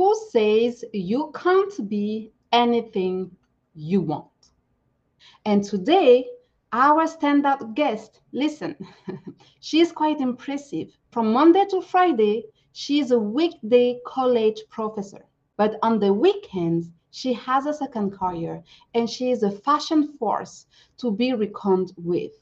who says you can't be anything you want. And today, our standout guest, listen, she is quite impressive. From Monday to Friday, she is a weekday college professor. But on the weekends, she has a second career and she is a fashion force to be reckoned with.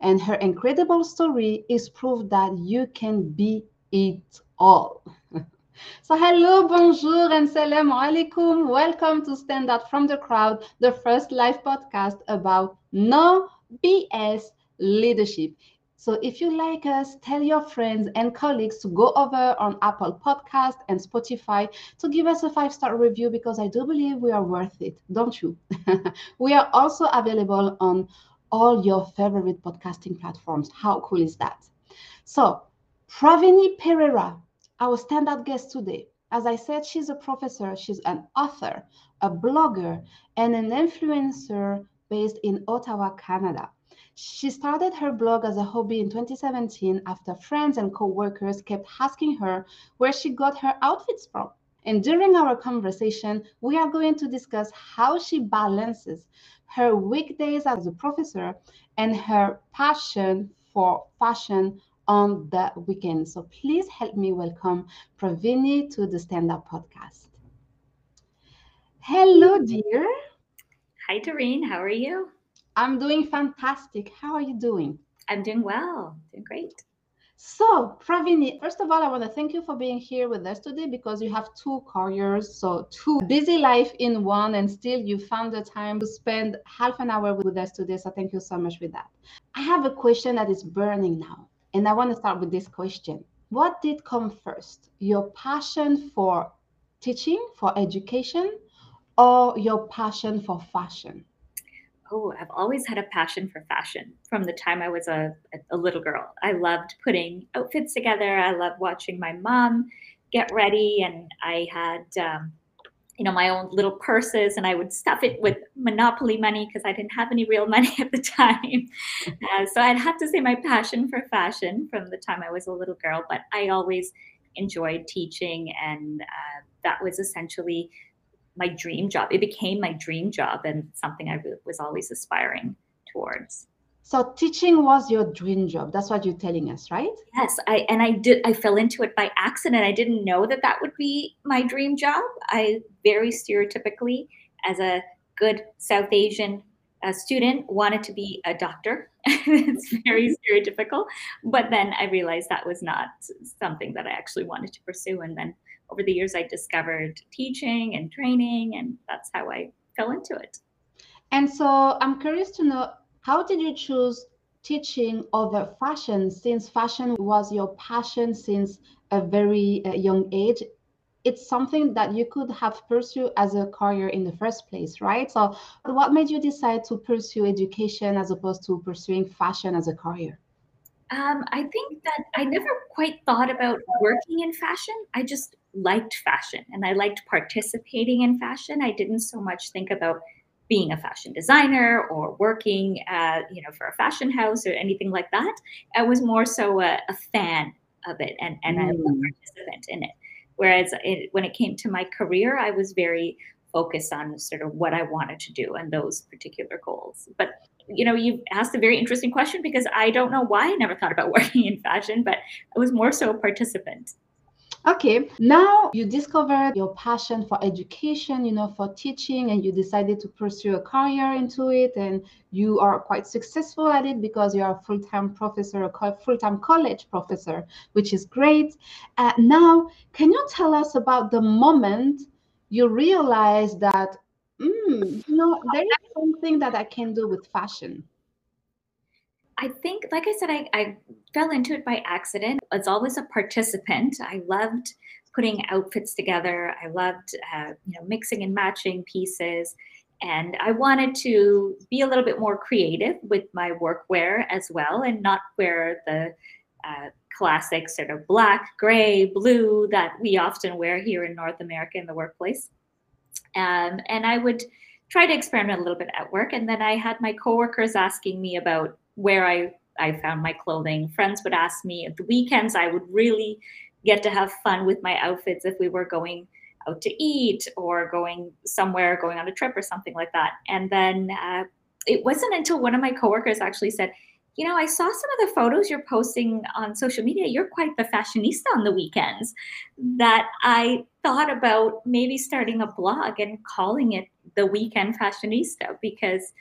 And her incredible story is proof that you can be it all. so, hello, bonjour, and salam alaikum. Welcome to Stand Out from the Crowd, the first live podcast about no BS leadership. So if you like us, tell your friends and colleagues to go over on Apple Podcast and Spotify to give us a five-star review because I do believe we are worth it, don't you? we are also available on all your favorite podcasting platforms. How cool is that? So, Praveeni Perera, our standout guest today. As I said, she's a professor, she's an author, a blogger, and an influencer based in Ottawa, Canada. She started her blog as a hobby in 2017 after friends and co-workers kept asking her where she got her outfits from. And during our conversation, we are going to discuss how she balances her weekdays as a professor and her passion for fashion on the weekend. So please help me welcome Praveeni to the Stand Up podcast. Hello, dear. Hi, Darine. How are you? I'm doing fantastic. How are you doing? I'm doing well, doing great. So, Praveeni, first of all, I want to thank you for being here with us today because you have two careers, so two busy life in one, and still you found the time to spend half an hour with us today. So, thank you so much for that. I have a question that is burning now, and I want to start with this question What did come first, your passion for teaching, for education, or your passion for fashion? oh, I've always had a passion for fashion from the time I was a, a little girl. I loved putting outfits together. I loved watching my mom get ready, and I had, um, you know, my own little purses, and I would stuff it with Monopoly money because I didn't have any real money at the time. Uh, so I'd have to say my passion for fashion from the time I was a little girl. But I always enjoyed teaching, and uh, that was essentially my dream job. It became my dream job and something I was always aspiring towards. So teaching was your dream job. That's what you're telling us, right? Yes, I and I did. I fell into it by accident. I didn't know that that would be my dream job. I very stereotypically, as a good South Asian uh, student, wanted to be a doctor. it's very stereotypical. But then I realized that was not something that I actually wanted to pursue. And then over the years, I discovered teaching and training, and that's how I fell into it. And so I'm curious to know how did you choose teaching over fashion since fashion was your passion since a very uh, young age? It's something that you could have pursued as a career in the first place, right? So, what made you decide to pursue education as opposed to pursuing fashion as a career? Um, I think that I never quite thought about working in fashion. I just liked fashion and I liked participating in fashion. I didn't so much think about being a fashion designer or working you know, for a fashion house or anything like that. I was more so a, a fan of it and, and mm. a participant in it. Whereas it, when it came to my career, I was very focused on sort of what I wanted to do and those particular goals. But you know, you asked a very interesting question because I don't know why I never thought about working in fashion, but I was more so a participant. Okay, now you discovered your passion for education, you know, for teaching, and you decided to pursue a career into it, and you are quite successful at it because you are a full time professor, a full time college professor, which is great. Uh, now, can you tell us about the moment you realized that mm, you know, there is something that I can do with fashion. I think, like I said, I, I fell into it by accident. As always a participant, I loved putting outfits together. I loved, uh, you know, mixing and matching pieces, and I wanted to be a little bit more creative with my workwear as well, and not wear the uh, classic sort of black, gray, blue that we often wear here in North America in the workplace. Um, and I would try to experiment a little bit at work. And then I had my coworkers asking me about where I, I found my clothing. Friends would ask me at the weekends, I would really get to have fun with my outfits if we were going out to eat or going somewhere, going on a trip or something like that. And then uh, it wasn't until one of my coworkers actually said, you know, I saw some of the photos you're posting on social media. You're quite the fashionista on the weekends. That I thought about maybe starting a blog and calling it the Weekend Fashionista because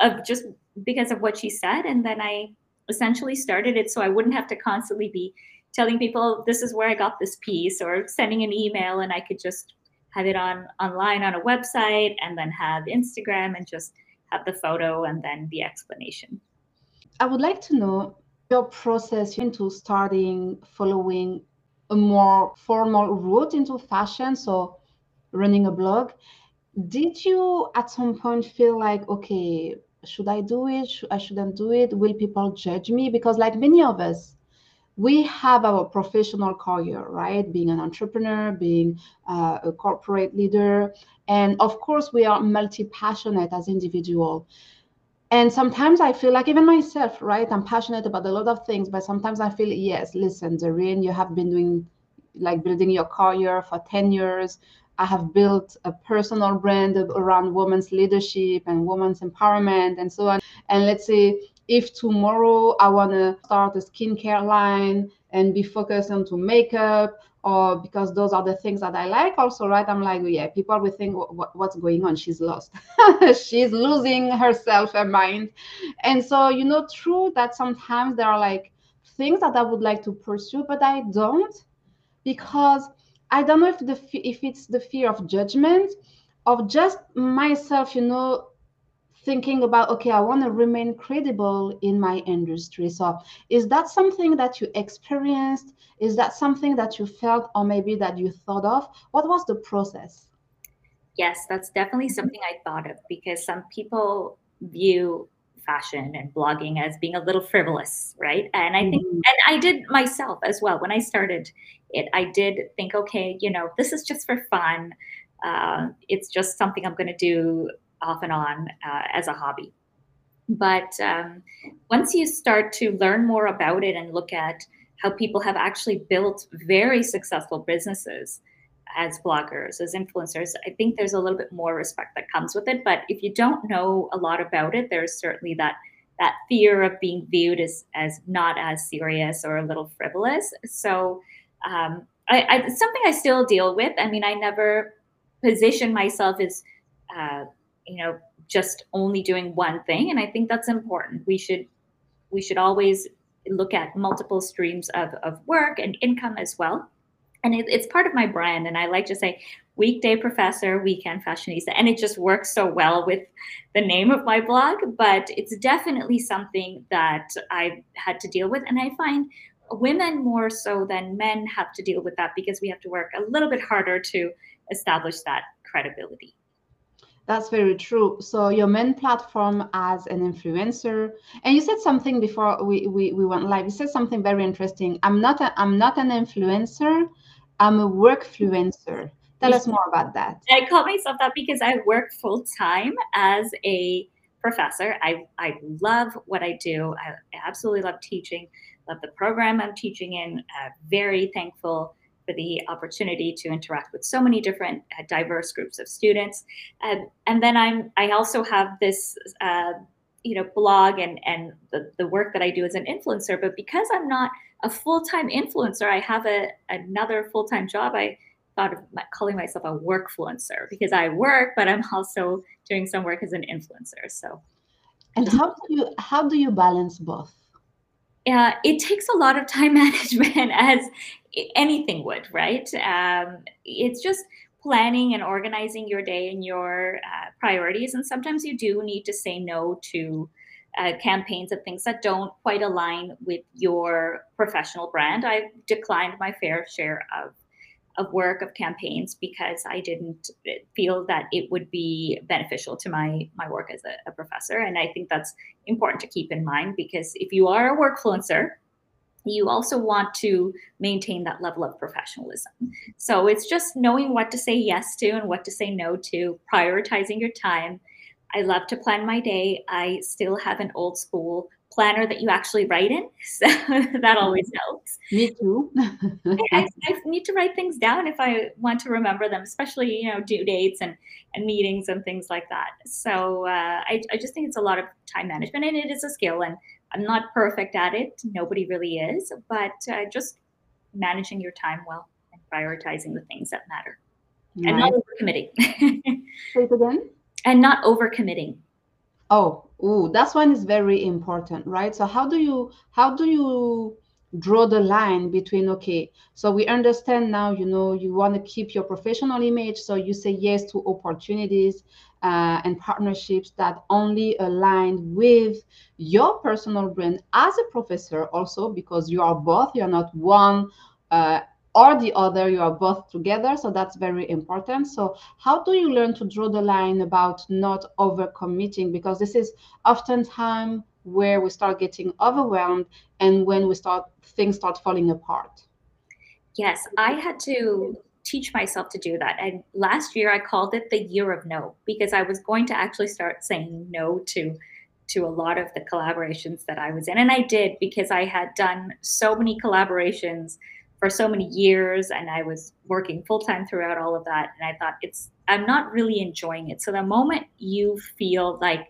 of just because of what she said. And then I essentially started it so I wouldn't have to constantly be telling people this is where I got this piece or sending an email and I could just have it on online on a website and then have Instagram and just have the photo and then the explanation. I would like to know your process into starting following a more formal route into fashion, so running a blog. Did you at some point feel like, okay, should I do it? I shouldn't do it? Will people judge me? Because, like many of us, we have our professional career, right? Being an entrepreneur, being uh, a corporate leader, and of course, we are multi-passionate as individual. And sometimes I feel like even myself, right? I'm passionate about a lot of things, but sometimes I feel, yes, listen, Darine, you have been doing like building your career for 10 years. I have built a personal brand around women's leadership and women's empowerment and so on. And let's say if tomorrow I want to start a skincare line and be focused onto makeup or because those are the things that I like also, right? I'm like, yeah, people will think what, what's going on. She's lost. She's losing herself, her mind. And so, you know, true that sometimes there are like things that I would like to pursue, but I don't because I don't know if the if it's the fear of judgment of just myself, you know, thinking about okay i want to remain credible in my industry. So is that something that you experienced? Is that something that you felt or maybe that you thought of? What was the process? Yes that's definitely something i thought of because some people view fashion and blogging as being a little frivolous right? And i think mm-hmm. and i did myself as well when i started it i did think okay you know this is just for fun uh, it's just something i'm going to do off and on uh, as a hobby. But um, once you start to learn more about it and look at how people have actually built very successful businesses as bloggers, as influencers, I think there's a little bit more respect that comes with it. But if you don't know a lot about it, there's certainly that that fear of being viewed as as not as serious or a little frivolous. So um, I, I, something I still deal with. I mean, I never position myself as uh, you know just only doing one thing and i think that's important we should we should always look at multiple streams of, of work and income as well and it, it's part of my brand and i like to say weekday professor weekend fashionista and it just works so well with the name of my blog but it's definitely something that i've had to deal with and i find women more so than men have to deal with that because we have to work a little bit harder to establish that credibility that's very true. So your main platform as an influencer, and you said something before we, we, we went live. You said something very interesting. I'm not a, I'm not an influencer. I'm a workfluencer. Tell us more about that. I call myself that because I work full time as a professor. I, I love what I do. I absolutely love teaching. Love the program I'm teaching in. Uh, very thankful for the opportunity to interact with so many different uh, diverse groups of students. and then I'm I also have this uh, you know blog and and the, the work that I do as an influencer. But because I'm not a full time influencer, I have a another full time job. I thought of calling myself a workfluencer because I work, but I'm also doing some work as an influencer. So. And how do you how do you balance both? Uh, it takes a lot of time management as anything would, right? Um, it's just planning and organizing your day and your uh, priorities. And sometimes you do need to say no to uh, campaigns and things that don't quite align with your professional brand. I've declined my fair share of of work of campaigns because I didn't feel that it would be beneficial to my my work as a, a professor. And I think that's important to keep in mind because if you are a workfluencer, you also want to maintain that level of professionalism. So it's just knowing what to say yes to and what to say no to, prioritizing your time. I love to plan my day. I still have an old school planner that you actually write in. So that always helps. Me too. I, I, need to write things down if I want to remember them, especially you know due dates and and meetings and things like that. So uh, I I just think it's a lot of time management, and it is a skill. And I'm not perfect at it. Nobody really is, but uh, just managing your time well and prioritizing the things that matter, right. and not overcommitting. Say it again. And not overcommitting. Oh, ooh, that's one is very important, right? So how do you how do you draw the line between okay, so we understand now, you know, you want to keep your professional image, so you say yes to opportunities uh, and partnerships that only align with your personal brand as a professor, also because you are both, you're not one uh, or the other you are both together so that's very important. So how do you learn to draw the line about not overcommitting? Because this is often time where we start getting overwhelmed and when we start things start falling apart. Yes i had to teach myself to do that. And last year i called it the year of no because i was going to actually start saying no to to a lot of the collaborations that i was in. And i did because i had done so many collaborations for so many years and I was working full time throughout all of that. And I thought it's, I'm not really enjoying it. So the moment you feel like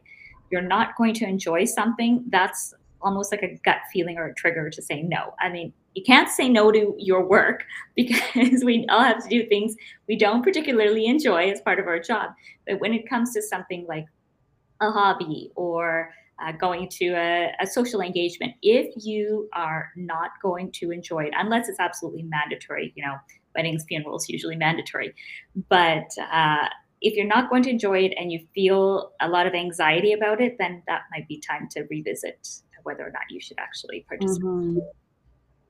you're not going to enjoy something, that's almost like a gut feeling or a trigger to say no. I mean, you can't say no to your work because we all have to do things we don't particularly enjoy as part of our job. But when it comes to something like a hobby or uh, going to a, a, social engagement, if you are not going to enjoy it, unless it's absolutely mandatory, you know, weddings, funerals, usually mandatory. But uh, if you're not going to enjoy it and you feel a lot of anxiety about it, then that might be time to revisit whether or not you should actually participate. Mm-hmm.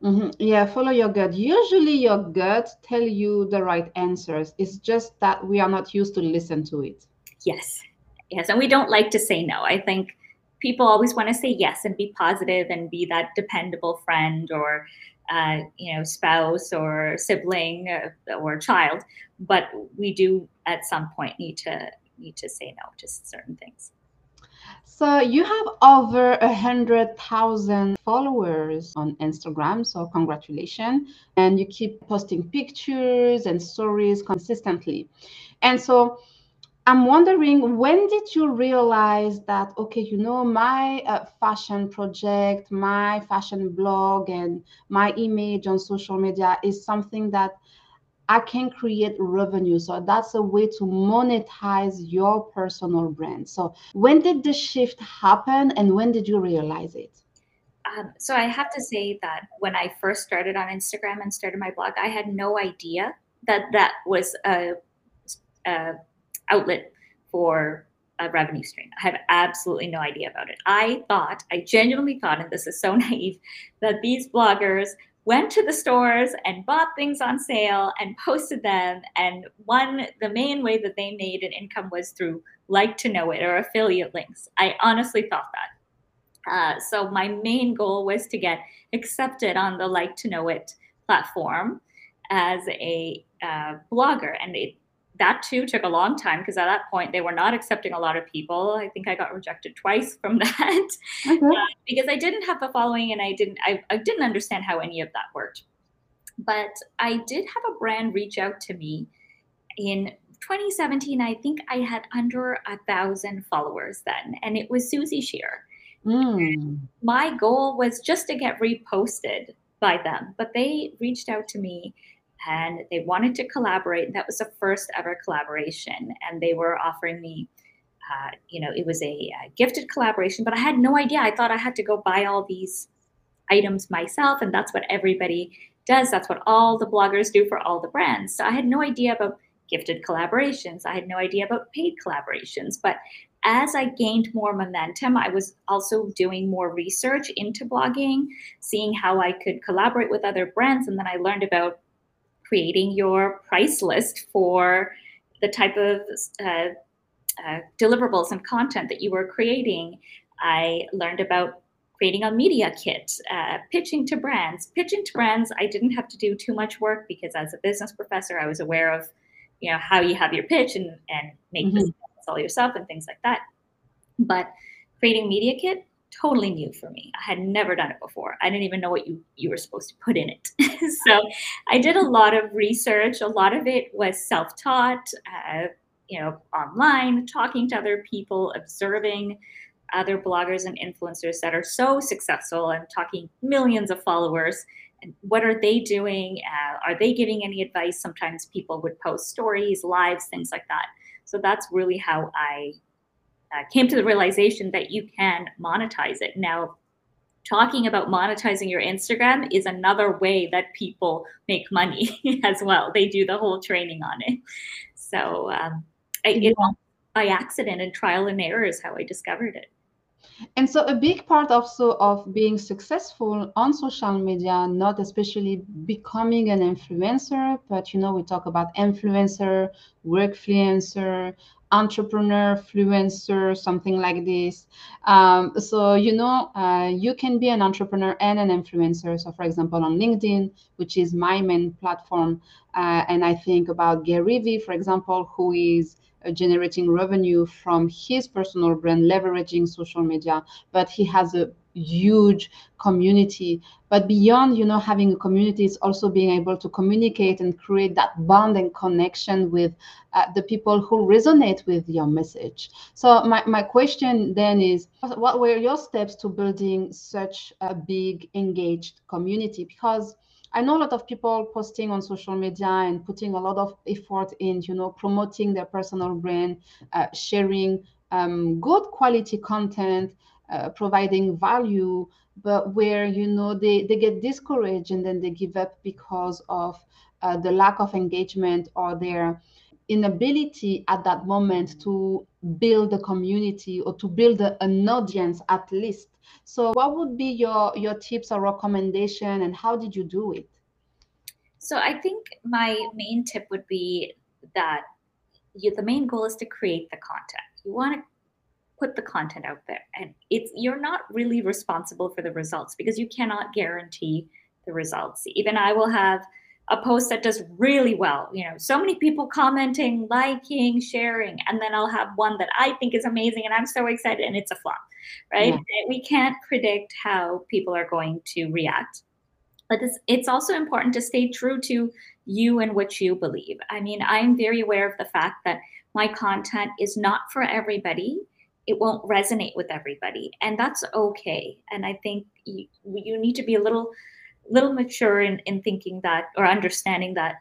Mm-hmm. Yeah, follow your gut. Usually, your gut tell you the right answers. It's just that we are not used to listen to it. Yes, yes, and we don't like to say no. I think people always want to say yes and be positive and be that dependable friend or uh, you know spouse or sibling or, uh, or child but we do at some point need to need to say no to certain things so you have over a hundred thousand followers on Instagram. So congratulations. And you keep posting pictures and stories consistently. And so I'm wondering when did you realize that okay, you know, my uh, fashion project, my fashion blog, and my image on social media is something that I can create revenue. So that's a way to monetize your personal brand. So when did the shift happen, and when did you realize it? Um, so I have to say that when I first started on Instagram and started my blog, I had no idea that that was a, a outlet for a revenue stream. I had absolutely no idea about it. I thought, I genuinely thought, and this is so naive, that these bloggers went to the stores and bought things on sale and posted them. And one, the main way that they made an income was through like to know it or affiliate links. I honestly thought that. Uh, so my main goal was to get accepted on the like to know it platform as a uh, blogger. And it that too took a long time because at that point they were not accepting a lot of people. I think I got rejected twice from that uh, because I didn't have the following and I didn't I, I didn't understand how any of that worked. But I did have a brand reach out to me in 2017. I think I had under a thousand followers then, and it was Suzy Shier. Mm. My goal was just to get reposted by them, but they reached out to me and they wanted to collaborate. That was the first ever collaboration, and they were offering me. Uh, you know, it was a, a gifted collaboration, but I had no idea. I thought I had to go buy all these items myself, and that's what everybody does. That's what all the bloggers do for all the brands. So I had no idea about gifted collaborations. I had no idea about paid collaborations. But as I gained more momentum, I was also doing more research into blogging, seeing how I could collaborate with other brands. And then I learned about creating your price list for the type of uh, uh, deliverables and content that you were creating. I learned about creating a media kit, uh, pitching to brands. Pitching to brands, I didn't have to do too much work because as a business professor, I was aware of, you know, how you have your pitch and, and make mm-hmm. this all yourself and things like that. But creating media kit, totally new for me. I had never done it before. I didn't even know what you, you were supposed to put in it. so I did a lot of research. A lot of it was self taught, uh, you know, online, talking to other people, observing other bloggers and influencers that are so successful and talking millions of followers. And what are they doing? Uh, are they giving any advice? Sometimes people would post stories, lives, things like that. So that's really how I uh, came to the realization that you can monetize it. Now, talking about monetizing your Instagram is another way that people make money as well. They do the whole training on it. So, um, I, it, by accident and trial and error is how I discovered it. And so a big part also of being successful on social media, not especially becoming an influencer, but you know, we talk about influencer, workfluencer, entrepreneur fluencer something like this. Um, so you know uh, you can be an entrepreneur and an influencer. So for example on linkedin which is my main platform uh, and i think about gary vee for example who is generating revenue from his personal brand leveraging social media but he has a huge community. But beyond you know having a community it's also being able to communicate and create that bond and connection with uh, the people who resonate with your message. So my, my question then is what were your steps to building such a big engaged community? Because I know a lot of people posting on social media and putting a lot of effort in, you know, promoting their personal brand, uh, sharing um, good quality content, uh, providing value, but where you know they they get discouraged and then they give up because of uh, the lack of engagement or their inability at that moment to build a community or to build a, an audience at least so what would be your your tips or recommendation and how did you do it? So i think my main tip would be that you, the main goal is to create the content. You want to put the content out there and it's you're not really responsible for the results because you cannot guarantee the results. Even i will have a post that does really well you know so many people commenting liking sharing and then i'll have one that i think is amazing and i'm so excited and it's a flop right? Yeah. we can't predict how people are going to react. But it's, it's also important to stay true to you and what you believe. I mean i'm very aware of the fact that my content is not for everybody. It won't resonate with everybody and that's okay. And i think you, you need to be a little little mature in, in thinking that or understanding that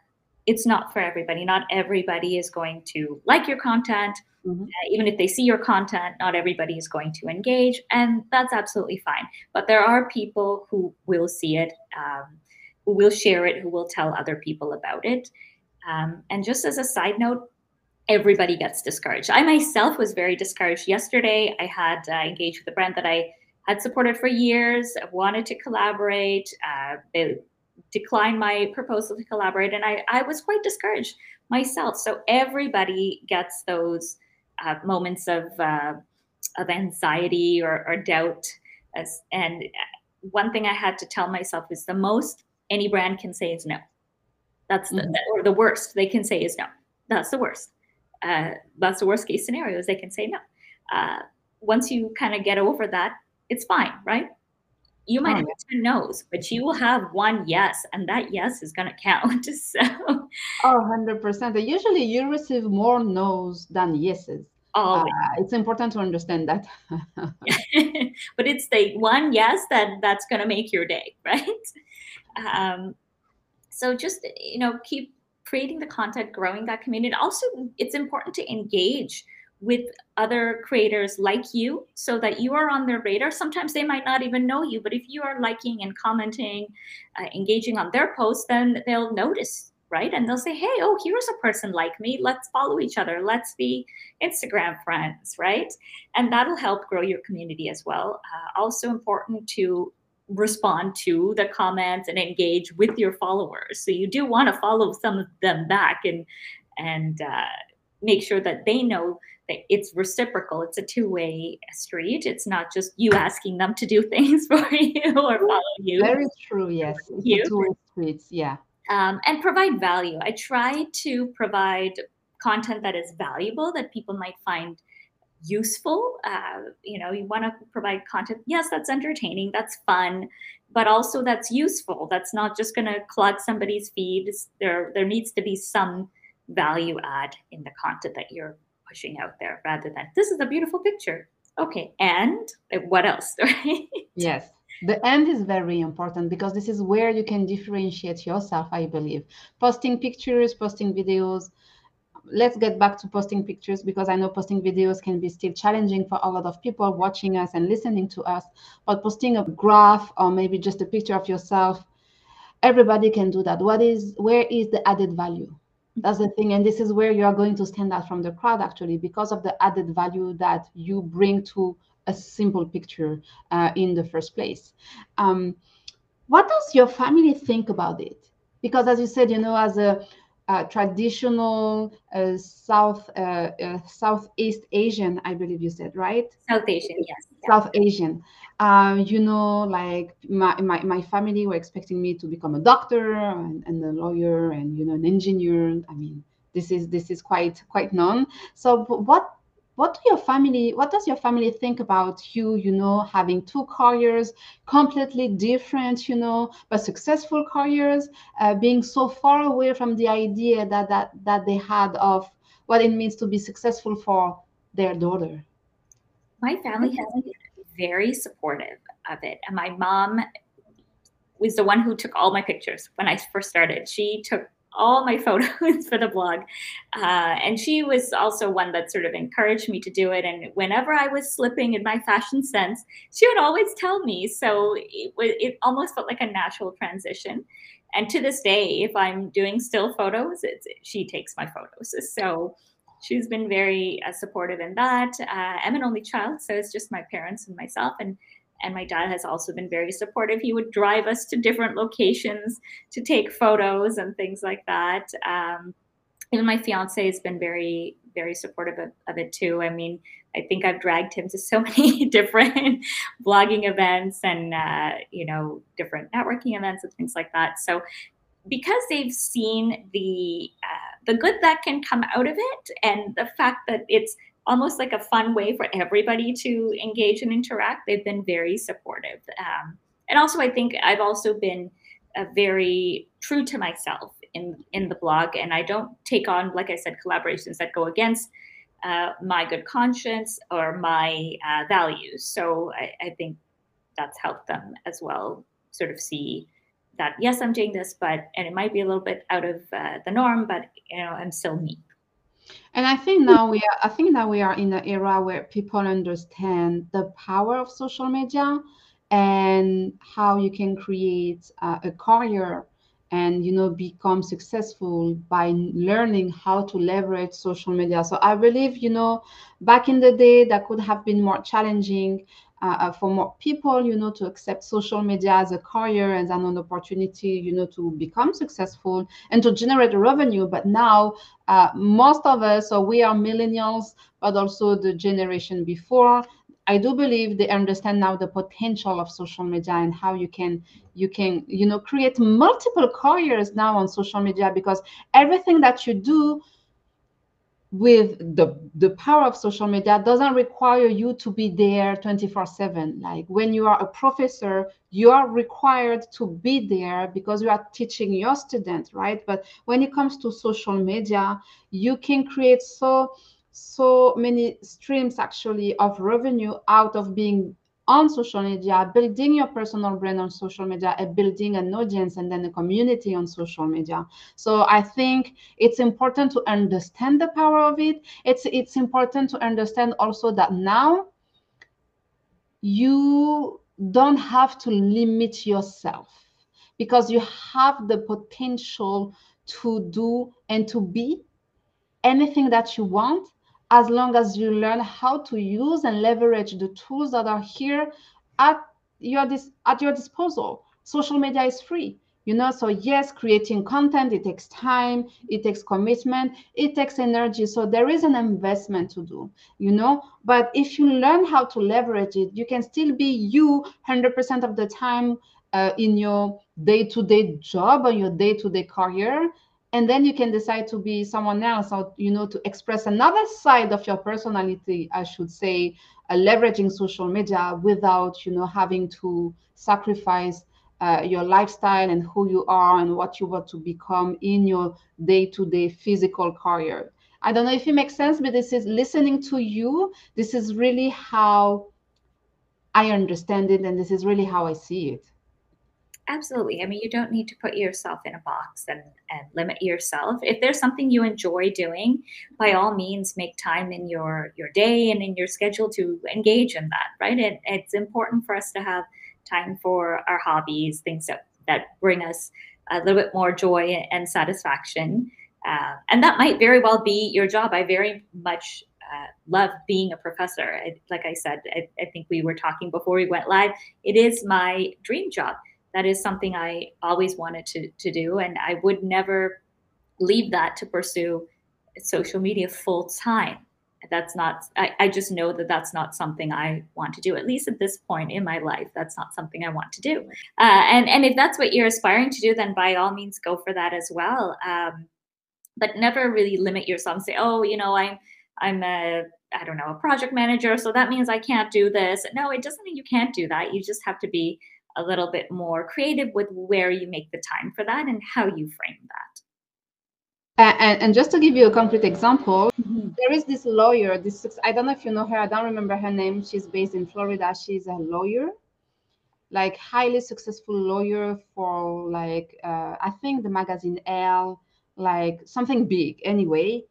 it's not for everybody. Not everybody is going to like your content mm-hmm. uh, even if they see your content not everybody is going to engage and that's absolutely fine but there are people who will see it um, who will share it who will tell other people about it um, and just as a side note everybody gets discouraged. I myself was very discouraged yesterday. I had uh, engaged with a brand that I had supported for years, wanted to collaborate. Uh, they declined my proposal to collaborate, and I, I was quite discouraged myself. So everybody gets those uh, moments of uh, of anxiety or, or doubt. As, and uh, one thing I had to tell myself is the most any brand can say is no. That's the, mm-hmm. or the worst they can say is no. That's the worst uh, that's the worst case scenario is they can say no. Uh, once you kind of get over that, it's fine, right? You might oh, have 10 no's, but you will have one yes, and that yes is going to count. so, oh, 100%. Usually you receive more no's than yeses. Uh, it's important to understand that. but it's the one yes that that's going to make your day, right? Um, so just you know keep creating the content, growing that community. Also, it's important to engage with other creators like you so that you are on their radar. Sometimes they might not even know you, but if you are liking and commenting, uh, engaging on their posts, then they'll notice, right? And they'll say, hey, oh, here's a person like me. Let's follow each other. Let's be Instagram friends, right? And that'll help grow your community as well. Uh, also important to respond to the comments and engage with your followers. So you do want to follow some of them back and and uh, make sure that they know that it's reciprocal. It's a two way street. It's not just you asking them to do things for you or follow you. Very true. Yes, two way streets. Yeah. Um, and provide value. I try to provide content that is valuable that people might find useful. Uh, you know, you want to provide content. Yes, that's entertaining, that's fun, but also that's useful. That's not just going to clog somebody's feed. There, there needs to be some value add in the content that you're pushing out there, rather than this is a beautiful picture. Okay, and what else? Right? Yes. The end is very important because this is where you can differentiate yourself, I believe. Posting pictures, posting videos, let's get back to posting pictures because I know posting videos can be still challenging for a lot of people watching us and listening to us. But posting a graph or maybe just a picture of yourself, everybody can do that. What is where is the added value? That's the thing, and this is where you are going to stand out from the crowd actually because of the added value that you bring to a simple picture uh, in the first place. Um, what does your family think about it? Because as you said, you know, as a uh, traditional uh, South uh, uh, Southeast Asian, I believe you said, right? South Asian, yes. South Asian. Um, you know, like my, my, my family were expecting me to become a doctor and, and a lawyer and you know an engineer. I mean, this is this is quite quite known. So, what what do your family what does your family think about you you know having two careers completely different you know but successful careers uh, being so far away from the idea that that that they had of what it means to be successful for their daughter? My family has been very supportive of it. And my mom was the one who took all my pictures when i first started. She took all my photos for the blog. Uh, and she was also one that sort of encouraged me to do it. And whenever I was slipping in my fashion sense, she would always tell me. So it, it almost felt like a natural transition. And to this day, if I'm doing still photos, she takes my photos. So she's been very uh, supportive in that. Uh, I'm an only child, so it's just my parents and myself. And and my dad has also been very supportive. He would drive us to different locations to take photos and things like that. Um, my fiance has been very, very supportive of, of, it too. I mean, I think I've dragged him to so many different blogging events and uh, you know different networking events and things like that. So because they've seen the uh, the good that can come out of it and the fact that it's almost like a fun way for everybody to engage and interact. They've been very supportive. Um, and also, I think I've also been uh, very true to myself in in the blog, and I don't take on, like I said, collaborations that go against uh, my good conscience or my uh, values. So I, I, think that's helped them as well, sort of see that yes, I'm doing this, but and it might be a little bit out of uh, the norm, but you know, I'm still me. And I think now we are I think now we are in an era where people understand the power of social media and how you can create uh, a career and you know become successful by learning how to leverage social media. So i believe you know back in the day that could have been more challenging uh, uh, for more people, you know, to accept social media as a career and as an opportunity, you know, to become successful and to generate revenue. But now, uh, most of us, so we are millennials, but also the generation before. I do believe they understand now the potential of social media and how you can you can you know create multiple careers now on social media because everything that you do with the the power of social media doesn't require you to be there 24 7 like when you are a professor you are required to be there because you are teaching your students right? But when it comes to social media you can create so so many streams actually of revenue out of being on social media, building your personal brand on social media, and building an audience and then a community on social media. So I think it's important to understand the power of it. It's it's important to understand also that now you don't have to limit yourself because you have the potential to do and to be anything that you want as long as you learn how to use and leverage the tools that are here at your dis- at your disposal. Social media is free you know so yes creating content it takes time it takes commitment it takes energy so there is an investment to do you know? But if you learn how to leverage it you can still be you 100% of the time uh, in your day-to-day job or your day-to-day career and then you can decide to be someone else or you know to express another side of your personality i should say uh, leveraging social media without you know having to sacrifice uh, your lifestyle and who you are and what you want to become in your day-to-day physical career. I don't know if it makes sense but this is listening to you. This is really how i understand it and this is really how i see it Absolutely. I mean, you don't need to put yourself in a box and, and limit yourself. If there's something you enjoy doing, by all means, make time in your your day and in your schedule to engage in that. Right? It, it's important for us to have time for our hobbies, things that that bring us a little bit more joy and satisfaction. Uh, and that might very well be your job. I very much uh, love being a professor. I, like I said, I, I think we were talking before we went live. It is my dream job that is something I always wanted to, to do. And I would never leave that to pursue social media full time. That's not, I, I just know that that's not something I want to do, at least at this point in my life. That's not something I want to do. Uh, and, and if that's what you're aspiring to do, then by all means go for that as well. Um, but never really limit yourself and say, oh, you know, I'm, I'm a, I don't know, a project manager, so that means I can't do this. No, it doesn't mean you can't do that. You just have to be a little bit more creative with where you make the time for that and how you frame that. And, and just to give you a concrete example, mm-hmm. there is this lawyer. This I don't know if you know her. I don't remember her name. She's based in Florida. She's a lawyer, like highly successful lawyer for like uh, I think the magazine Elle, like something big anyway.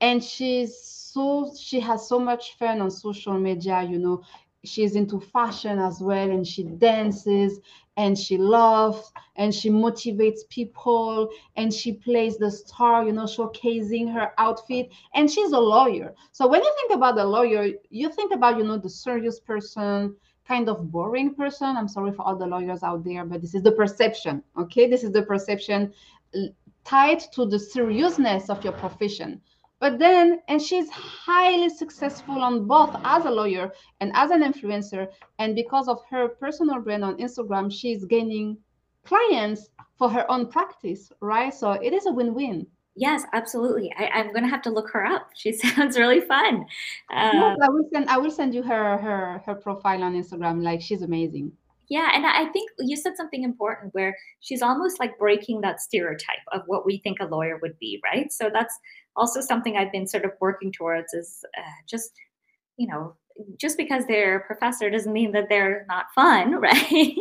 And she's so she has so much fun on social media. You know, she's into fashion as well and she dances and she loves and she motivates people and she plays the star you know showcasing her outfit. And she's a lawyer. So when you think about a lawyer you think about you know the serious person kind of boring person. I'm sorry for all the lawyers out there but this is the perception okay? This is the perception tied to the seriousness of your profession but then, and she's highly successful on both as a lawyer and as an influencer. And because of her personal brand on Instagram, she's gaining clients for her own practice, right? So it is a win win. Yes, absolutely. I, am going to have to look her up. She sounds really fun. Uh, yes, I will send. I will send you her her her profile on Instagram. Like she's amazing. Yeah, and I think you said something important where she's almost like breaking that stereotype of what we think a lawyer would be, right? So that's also something I've been sort of working towards is uh, just, you know, just because they're a professor doesn't mean that they're not fun, right?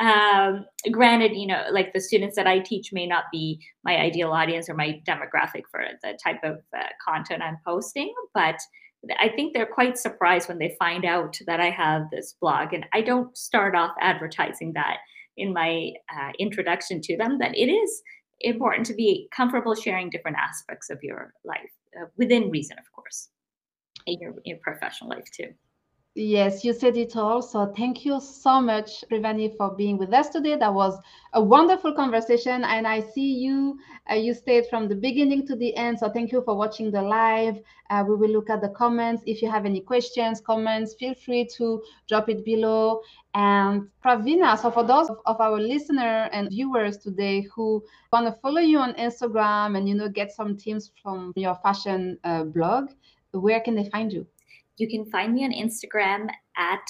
um, granted, you know, like the students that I teach may not be my ideal audience or my demographic for the type of uh, content I'm posting, but I think they're quite surprised when they find out that I have this blog. And I don't start off advertising that in my uh, introduction to them, that it is important to be comfortable sharing different aspects of your life uh, within reason, of course, in your, your professional life too. Yes, you said it all. So thank you so much, Praveeni, for being with us today. That was a wonderful conversation. And I see you, uh, you stayed from the beginning to the end. So thank you for watching the live. Uh, we will look at the comments. If you have any questions, comments, feel free to drop it below. And Pravina, so for those of, of our listener and viewers today who want to follow you on Instagram and, you know, get some tips from your fashion uh, blog, where can they find you? You can find me on Instagram at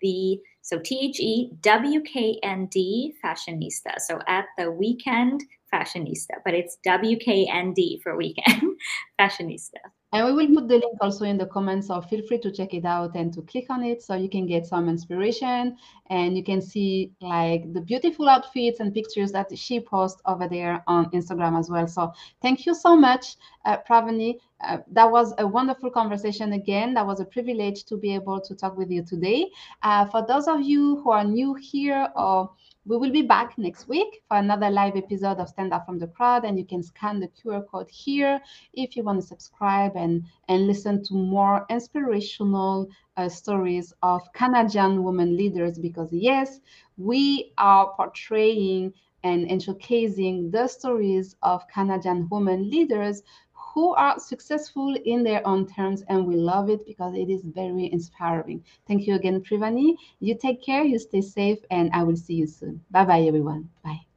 the so T H E W K N D fashionista. So at the weekend fashionista, but it's W K N D for weekend fashionista. And we will put the link also in the comments, so feel free to check it out and to click on it so you can get some inspiration and you can see like the beautiful outfits and pictures that she posts over there on Instagram as well. So thank you so much, uh, Praveeni. Uh, that was a wonderful conversation again. That was a privilege to be able to talk with you today. Uh, for those of you who are new here or we will be back next week for another live episode of Stand Out from the Crowd, and you can scan the QR code here if you want to subscribe and, and listen to more inspirational uh, stories of Canadian women leaders. Because, yes, we are portraying and, and showcasing the stories of Canadian women leaders who are successful in their own terms and we love it because it is very inspiring. Thank you again privani you take care you stay safe and i will see you soon. Bye bye everyone. Bye